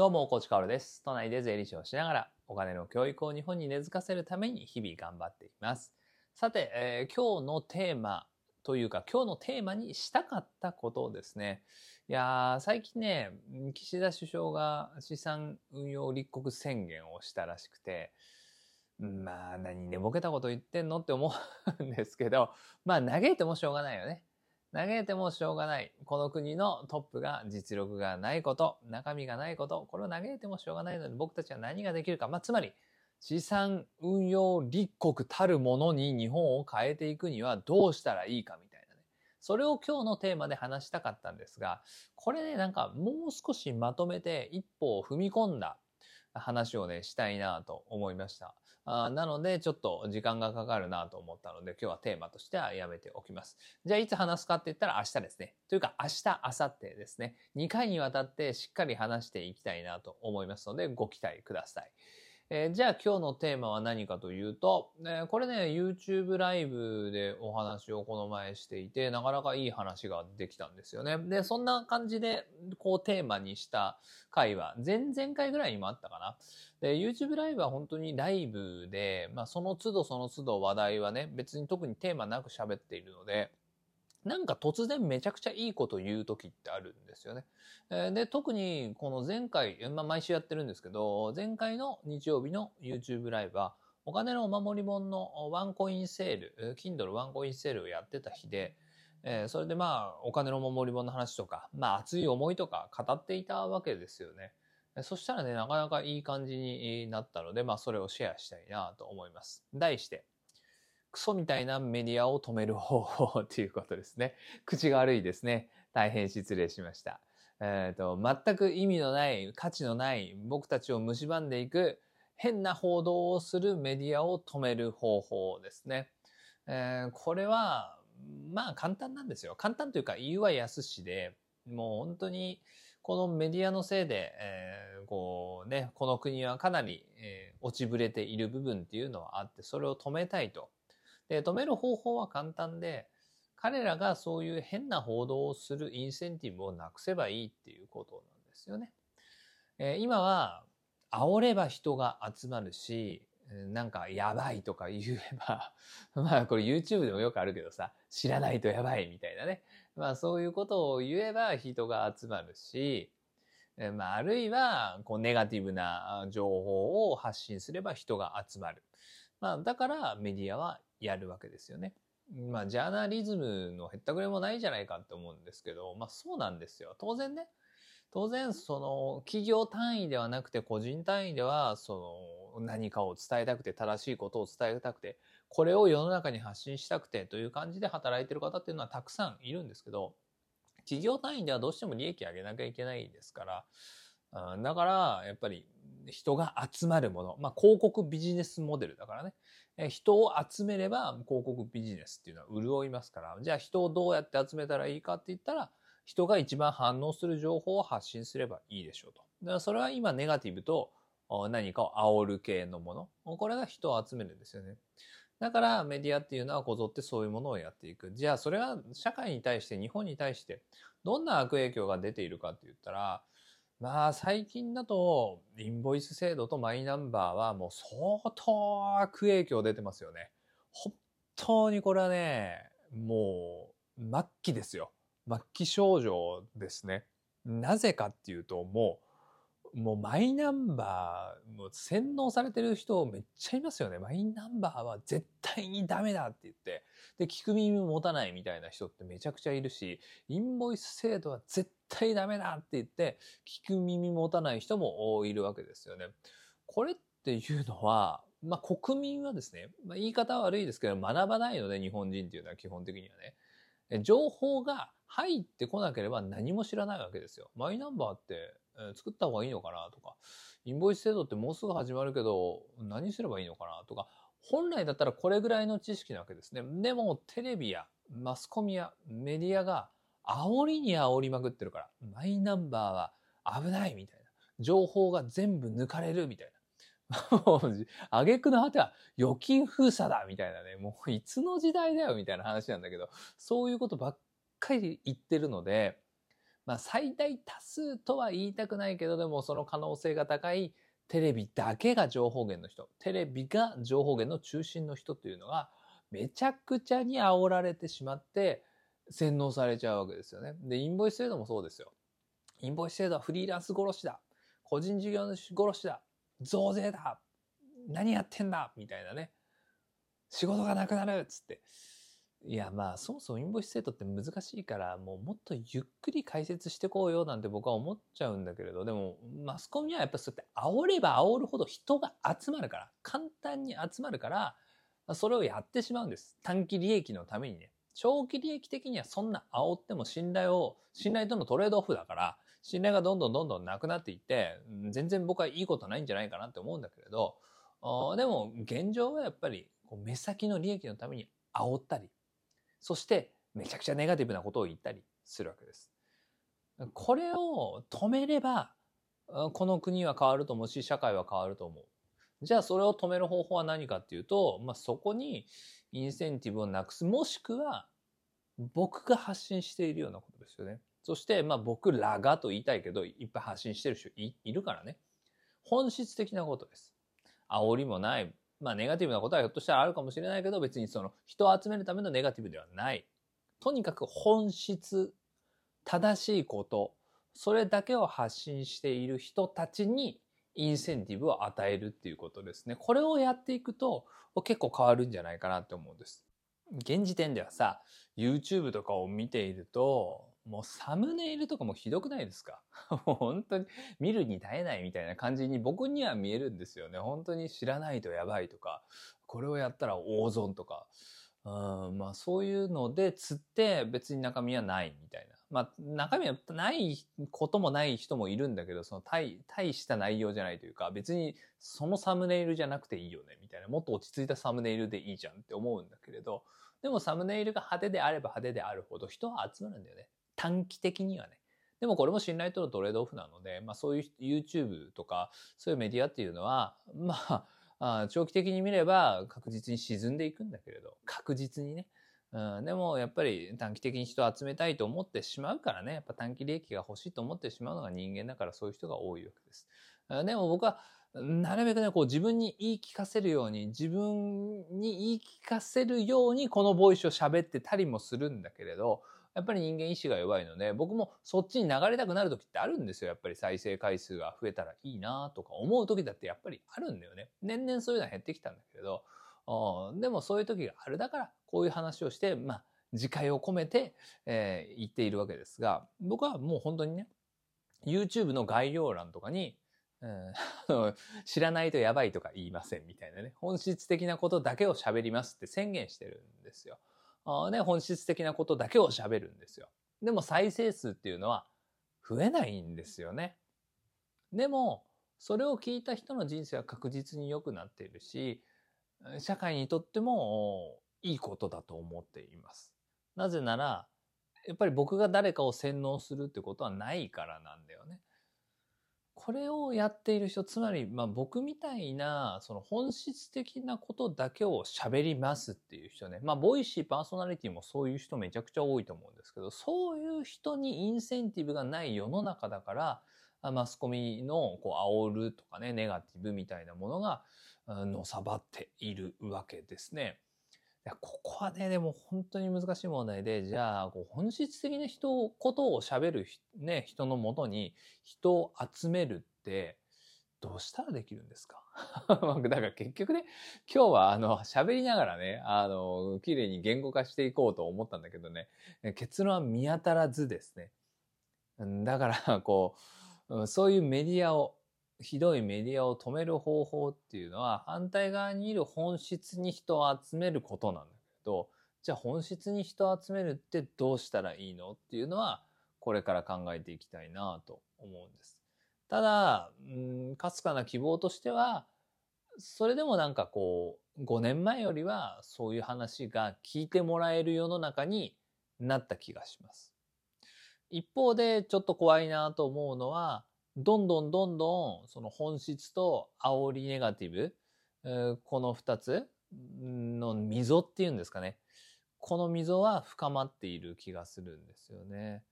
どうも、コーチカオルです。都内で税理士をしながら、お金の教育を日本に根付かせるために日々頑張っています。さて、えー今日のテーマというか、今日のテーマにしたかったことですね。いやー、最近ね、岸田首相が資産運用立国宣言をしたらしくて、まあ、何寝ぼけたこと言ってんのって思うんですけど、まあ、嘆いてもしょうがないよね。嘆いてもしょうがない。この国のトップが実力がないこと、中身がないこと、これを嘆いてもしょうがないので僕たちは何ができるか。まあ、つまり、資産運用立国たるものに日本を変えていくにはどうしたらいいかみたいなね。それを今日のテーマで話したかったんですが、これね、なんかもう少しまとめて一歩を踏み込んだ話をね、したいなと思いました。あなので、ちょっと時間がかかるなと思ったので、今日はテーマとしてはやめておきます。じゃあ、いつ話すかって言ったら明日ですね。というか、明日、明後日ですね。2回にわたってしっかり話していきたいなと思いますので、ご期待ください。えーじゃあ今日のテーマは何かというと、えーこれね、YouTube ライブでお話をこの前していて、なかなかいい話ができたんですよね。で、そんな感じで、こうテーマにした回は、前々回ぐらいにもあったかな。で、YouTube ライブは本当にライブで、まあその都度その都度話題はね、別に特にテーマなく喋っているので、なんか突然めちゃくちゃいいこと言う時ってあるんですよね。で、特にこの前回、まあ毎週やってるんですけど、前回の日曜日の YouTube ライブは、お金のお守り本のワンコインセール、Kindle ワンコインセールをやってた日で、えーそれでまあ、お金のお守り本の話とか、まあ熱い思いとか語っていたわけですよね。そしたらね、なかなかいい感じになったので、まあそれをシェアしたいなと思います。題して、クソみたいなメディアを止める方法ということですね。口が悪いですね。大変失礼しました。えっ、と、全く意味のない、価値のない、僕たちを蝕んでいく変な報道をするメディアを止める方法ですね。えーこれは、まあ簡単なんですよ。簡単というか言うは易しで、もう本当にこのメディアのせいで、えーこうね、この国はかなり、えー落ちぶれている部分っていうのはあって、それを止めたいと。で、止める方法は簡単で、彼らがそういう変な報道をするインセンティブをなくせばいいっていうことなんですよね。えー今は、煽れば人が集まるし、なんかやばいとか言えば、まあこれ YouTube でもよくあるけどさ、知らないとやばいみたいなね。まあそういうことを言えば人が集まるし、えーまああるいはこうネガティブな情報を発信すれば人が集まる。まあだからメディアはやるわけですよね。まあジャーナリズムのへったくれもないじゃないかって思うんですけど、まあそうなんですよ。当然ね。当然その企業単位ではなくて個人単位ではその何かを伝えたくて正しいことを伝えたくてこれを世の中に発信したくてという感じで働いてる方っていうのはたくさんいるんですけど企業単位ではどうしても利益上げなきゃいけないですからあだからやっぱり人が集まるもの、まあ、広告ビジネスモデルだからねえ人を集めれば広告ビジネスっていうのは潤いますからじゃあ人をどうやって集めたらいいかって言ったら人が一番反応する情報を発信すればいいでしょうと。だからそれは今ネガティブと何かを煽る系のもの。これが人を集めるんですよね。だからメディアっていうのはこぞってそういうものをやっていく。じゃあそれは社会に対して、日本に対してどんな悪影響が出ているかって言ったら、まあ最近だとインボイス制度とマイナンバーはもう相当悪影響出てますよね。本当にこれはね、もう末期ですよ。末期症状ですね。なぜかっていうともうもうマイナンバーもう洗脳されてる人めっちゃいますよね。マイナンバーは絶対にダメだって言ってで聞く耳持たないみたいな人ってめちゃくちゃいるしインボイス制度は絶対ダメだって言って聞く耳持たない人もいるわけですよね。これっていうのはまあ国民はですね、まあ、言い方は悪いですけど学ばないので日本人っていうのは基本的にはね情報が入ってこなければ何も知らないわけですよ。マイナンバーって、えー作った方がいいのかなとか、インボイス制度ってもうすぐ始まるけど、何すればいいのかなとか、本来だったらこれぐらいの知識なわけですね。でもテレビやマスコミやメディアが煽りに煽りまくってるから、マイナンバーは危ないみたいな。情報が全部抜かれるみたいな。もう、挙句の果ては預金封鎖だみたいなね。もういつの時代だよみたいな話なんだけど、そういうことばっかり言ってるので、まあ最大多数とは言いたくないけど、でもその可能性が高いテレビだけが情報源の人、テレビが情報源の中心の人っていうのが、めちゃくちゃに煽られてしまって、洗脳されちゃうわけですよね。で、インボイス制度もそうですよ。インボイス制度はフリーランス殺しだ。個人事業主殺しだ。増税だ。何やってんだみたいなね。仕事がなくなるっつって。いや、まあ、そもそもインボイス制度って難しいから、もうもっとゆっくり解説してこうよなんて僕は思っちゃうんだけれど、でも、マスコミはやっぱそうやって煽れば煽るほど人が集まるから、簡単に集まるから、それをやってしまうんです。短期利益のためにね。長期利益的にはそんな煽っても信頼を、信頼とのトレードオフだから、信頼がどんどんどんどんなくなっていって、全然僕はいいことないんじゃないかなって思うんだけれど、でも現状はやっぱり目先の利益のために煽ったり、そしてめちゃくちゃネガティブなことを言ったりするわけです。これを止めれば、この国は変わると思うし、社会は変わると思う。じゃあそれを止める方法は何かっていうと、まあ、そこにインセンティブをなくす、もしくは僕が発信しているようなことですよね。そして、まあ僕らがと言いたいけど、いっぱい発信してる人いるからね。本質的なことです。煽りもない。まあネガティブなことはひょっとしたらあるかもしれないけど、別にその人を集めるためのネガティブではない。とにかく本質、正しいこと、それだけを発信している人たちにインセンティブを与えるっていうことですね。これをやっていくと結構変わるんじゃないかなって思うんです。現時点ではさ、YouTube とかを見ていると、もうサムネイルとかもひどくないですか？もう本当に見るに耐えないみたいな感じに僕には見えるんですよね。本当に知らないとやばいとか、これをやったら大損とか、うん、まあそういうので釣って別に中身はないみたいな。まあ中身はないこともない人もいるんだけど、その大大した内容じゃないというか、別にそのサムネイルじゃなくていいよねみたいな。もっと落ち着いたサムネイルでいいじゃんって思うんだけれど、でもサムネイルが派手であれば派手であるほど人は集まるんだよね。短期的にはね。でもこれも信頼とのトレードオフなので、まあそういう YouTube とかそういうメディアっていうのは、まあ、長期的に見れば確実に沈んでいくんだけれど、確実にね。うん、でもやっぱり短期的に人を集めたいと思ってしまうからね、やっぱ短期利益が欲しいと思ってしまうのが人間だからそういう人が多いわけです。でも僕はなるべくね、こう自分に言い聞かせるように、自分に言い聞かせるようにこのボイスを喋ってたりもするんだけれど、やっぱり人間意志が弱いので、僕もそっちに流れたくなる時ってあるんですよ。やっぱり再生回数が増えたらいいなとか思う時だってやっぱりあるんだよね。年々そういうのは減ってきたんだけれど、でもそういう時がある。だからこういう話をして、まあ、自戒を込めて、えー、言っているわけですが、僕はもう本当にね、YouTube の概要欄とかに、知らないとやばいとか言いませんみたいなね、本質的なことだけを喋りますって宣言してるんですよ。あね、本質的なことだけを喋るんですよ。でも再生数っていうのは増えないんですよね。でも、それを聞いた人の人生は確実に良くなっているし、社会にとってもいいことだと思っています。なぜなら、やっぱり僕が誰かを洗脳するってことはないからなんだよね。これをやっている人、つまり、まあ僕みたいな、その本質的なことだけを喋りますっていう人ね。まあ、ボイシーパーソナリティもそういう人めちゃくちゃ多いと思うんですけど、そういう人にインセンティブがない世の中だから、マスコミのこう煽るとかね、ネガティブみたいなものがのさばっているわけですね。ここはね、でも本当に難しい問題で、じゃあ、こう本質的な人、ことを喋る、ね、人のもとに人を集めるって、どうしたらできるんですか？だから結局ね、今日はあの、喋りながらね、あの、綺麗に言語化していこうと思ったんだけどね、結論は見当たらずですね。だから、こう、そういうメディアをひどいメディアを止める方法っていうのは反対側にいる本質に人を集めることなんだけどじゃあ本質に人を集めるってどうしたらいいのっていうのはこれから考えていきたいなと思うんです。ただ、うん、かすかな希望としてはそれでもなんかこう5年前よりはそういう話が聞いてもらえる世の中になった気がします。一方でちょっと怖いなと思うのはどんどんどんどんその本質と煽りネガティブ、この二つの溝っていうんですかね。この溝は深まっている気がするんですよね。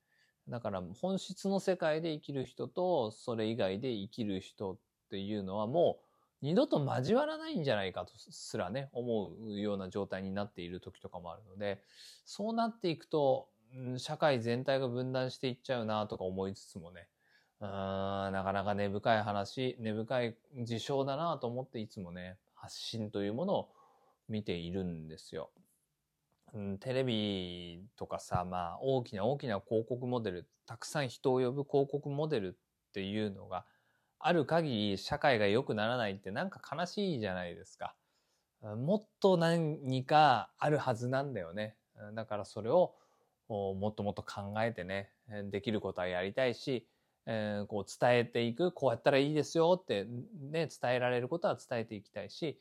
だから本質の世界で生きる人とそれ以外で生きる人っていうのはもう二度と交わらないんじゃないかとすらね思うような状態になっている時とかもあるのでそうなっていくと社会全体が分断していっちゃうなとか思いつつもねうんなかなか根深い話根深い事象だなと思っていつもね発信というものを見ているんですよ。うん、テレビとかさ、まあ大きな大きな広告モデル、たくさん人を呼ぶ広告モデルっていうのがある限り社会が良くならないってなんか悲しいじゃないですか。もっと何かあるはずなんだよね。だからそれをもっともっと考えてね、できることはやりたいし、えー、こう伝えていく、こうやったらいいですよってね、伝えられることは伝えていきたいし、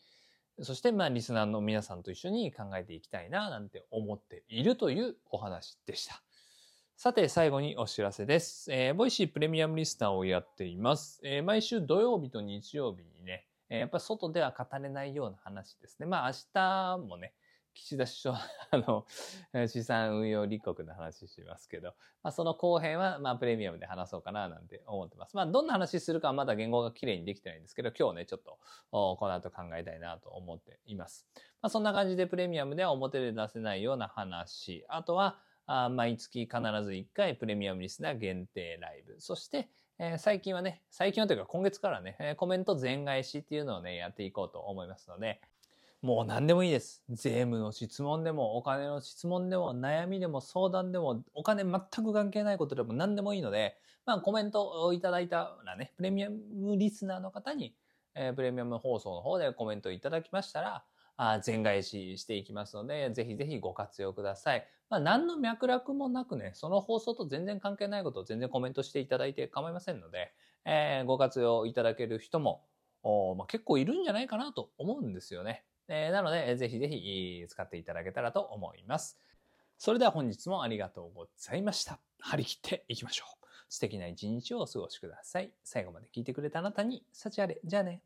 そしてまあリスナーの皆さんと一緒に考えていきたいななんて思っているというお話でした。さて最後にお知らせです。えー、 Voicy プレミアムリスナーをやっています。えー、毎週土曜日と日曜日にねえ、やっぱり外では語れないような話ですね。まあ明日もね、岸田首相、あの、資産運用立国の話しますけど、まあ、その後編は、まあ、プレミアムで話そうかな、なんて思ってます。まあ、どんな話するかはまだ言語が綺麗にできてないんですけど、今日ね、ちょっと、この後考えたいなと思っています。まあ、そんな感じでプレミアムでは表で出せないような話、あとは、あ毎月必ず1回プレミアムリスナー限定ライブ。そして、えー、最近はね、最近はというか今月からね、え、コメント全返しっていうのをね、やっていこうと思いますので、もう何でもいいです。税務の質問でも、お金の質問でも、悩みでも、相談でも、お金全く関係ないことでも何でもいいので、まあコメントをいただいたらね、プレミアムリスナーの方に、えー、プレミアム放送の方でコメントいただきましたら、あ全返ししていきますので、ぜひぜひご活用ください。まあ何の脈絡もなくね、その放送と全然関係ないことを全然コメントしていただいて構いませんので、えー、ご活用いただける人も、おまあ、結構いるんじゃないかなと思うんですよね。えー、なので、ぜひぜひ使っていただけたらと思います。それでは本日もありがとうございました。張り切っていきましょう。素敵な一日をお過ごしください。最後まで聞いてくれたあなたに、幸あれ。じゃあね。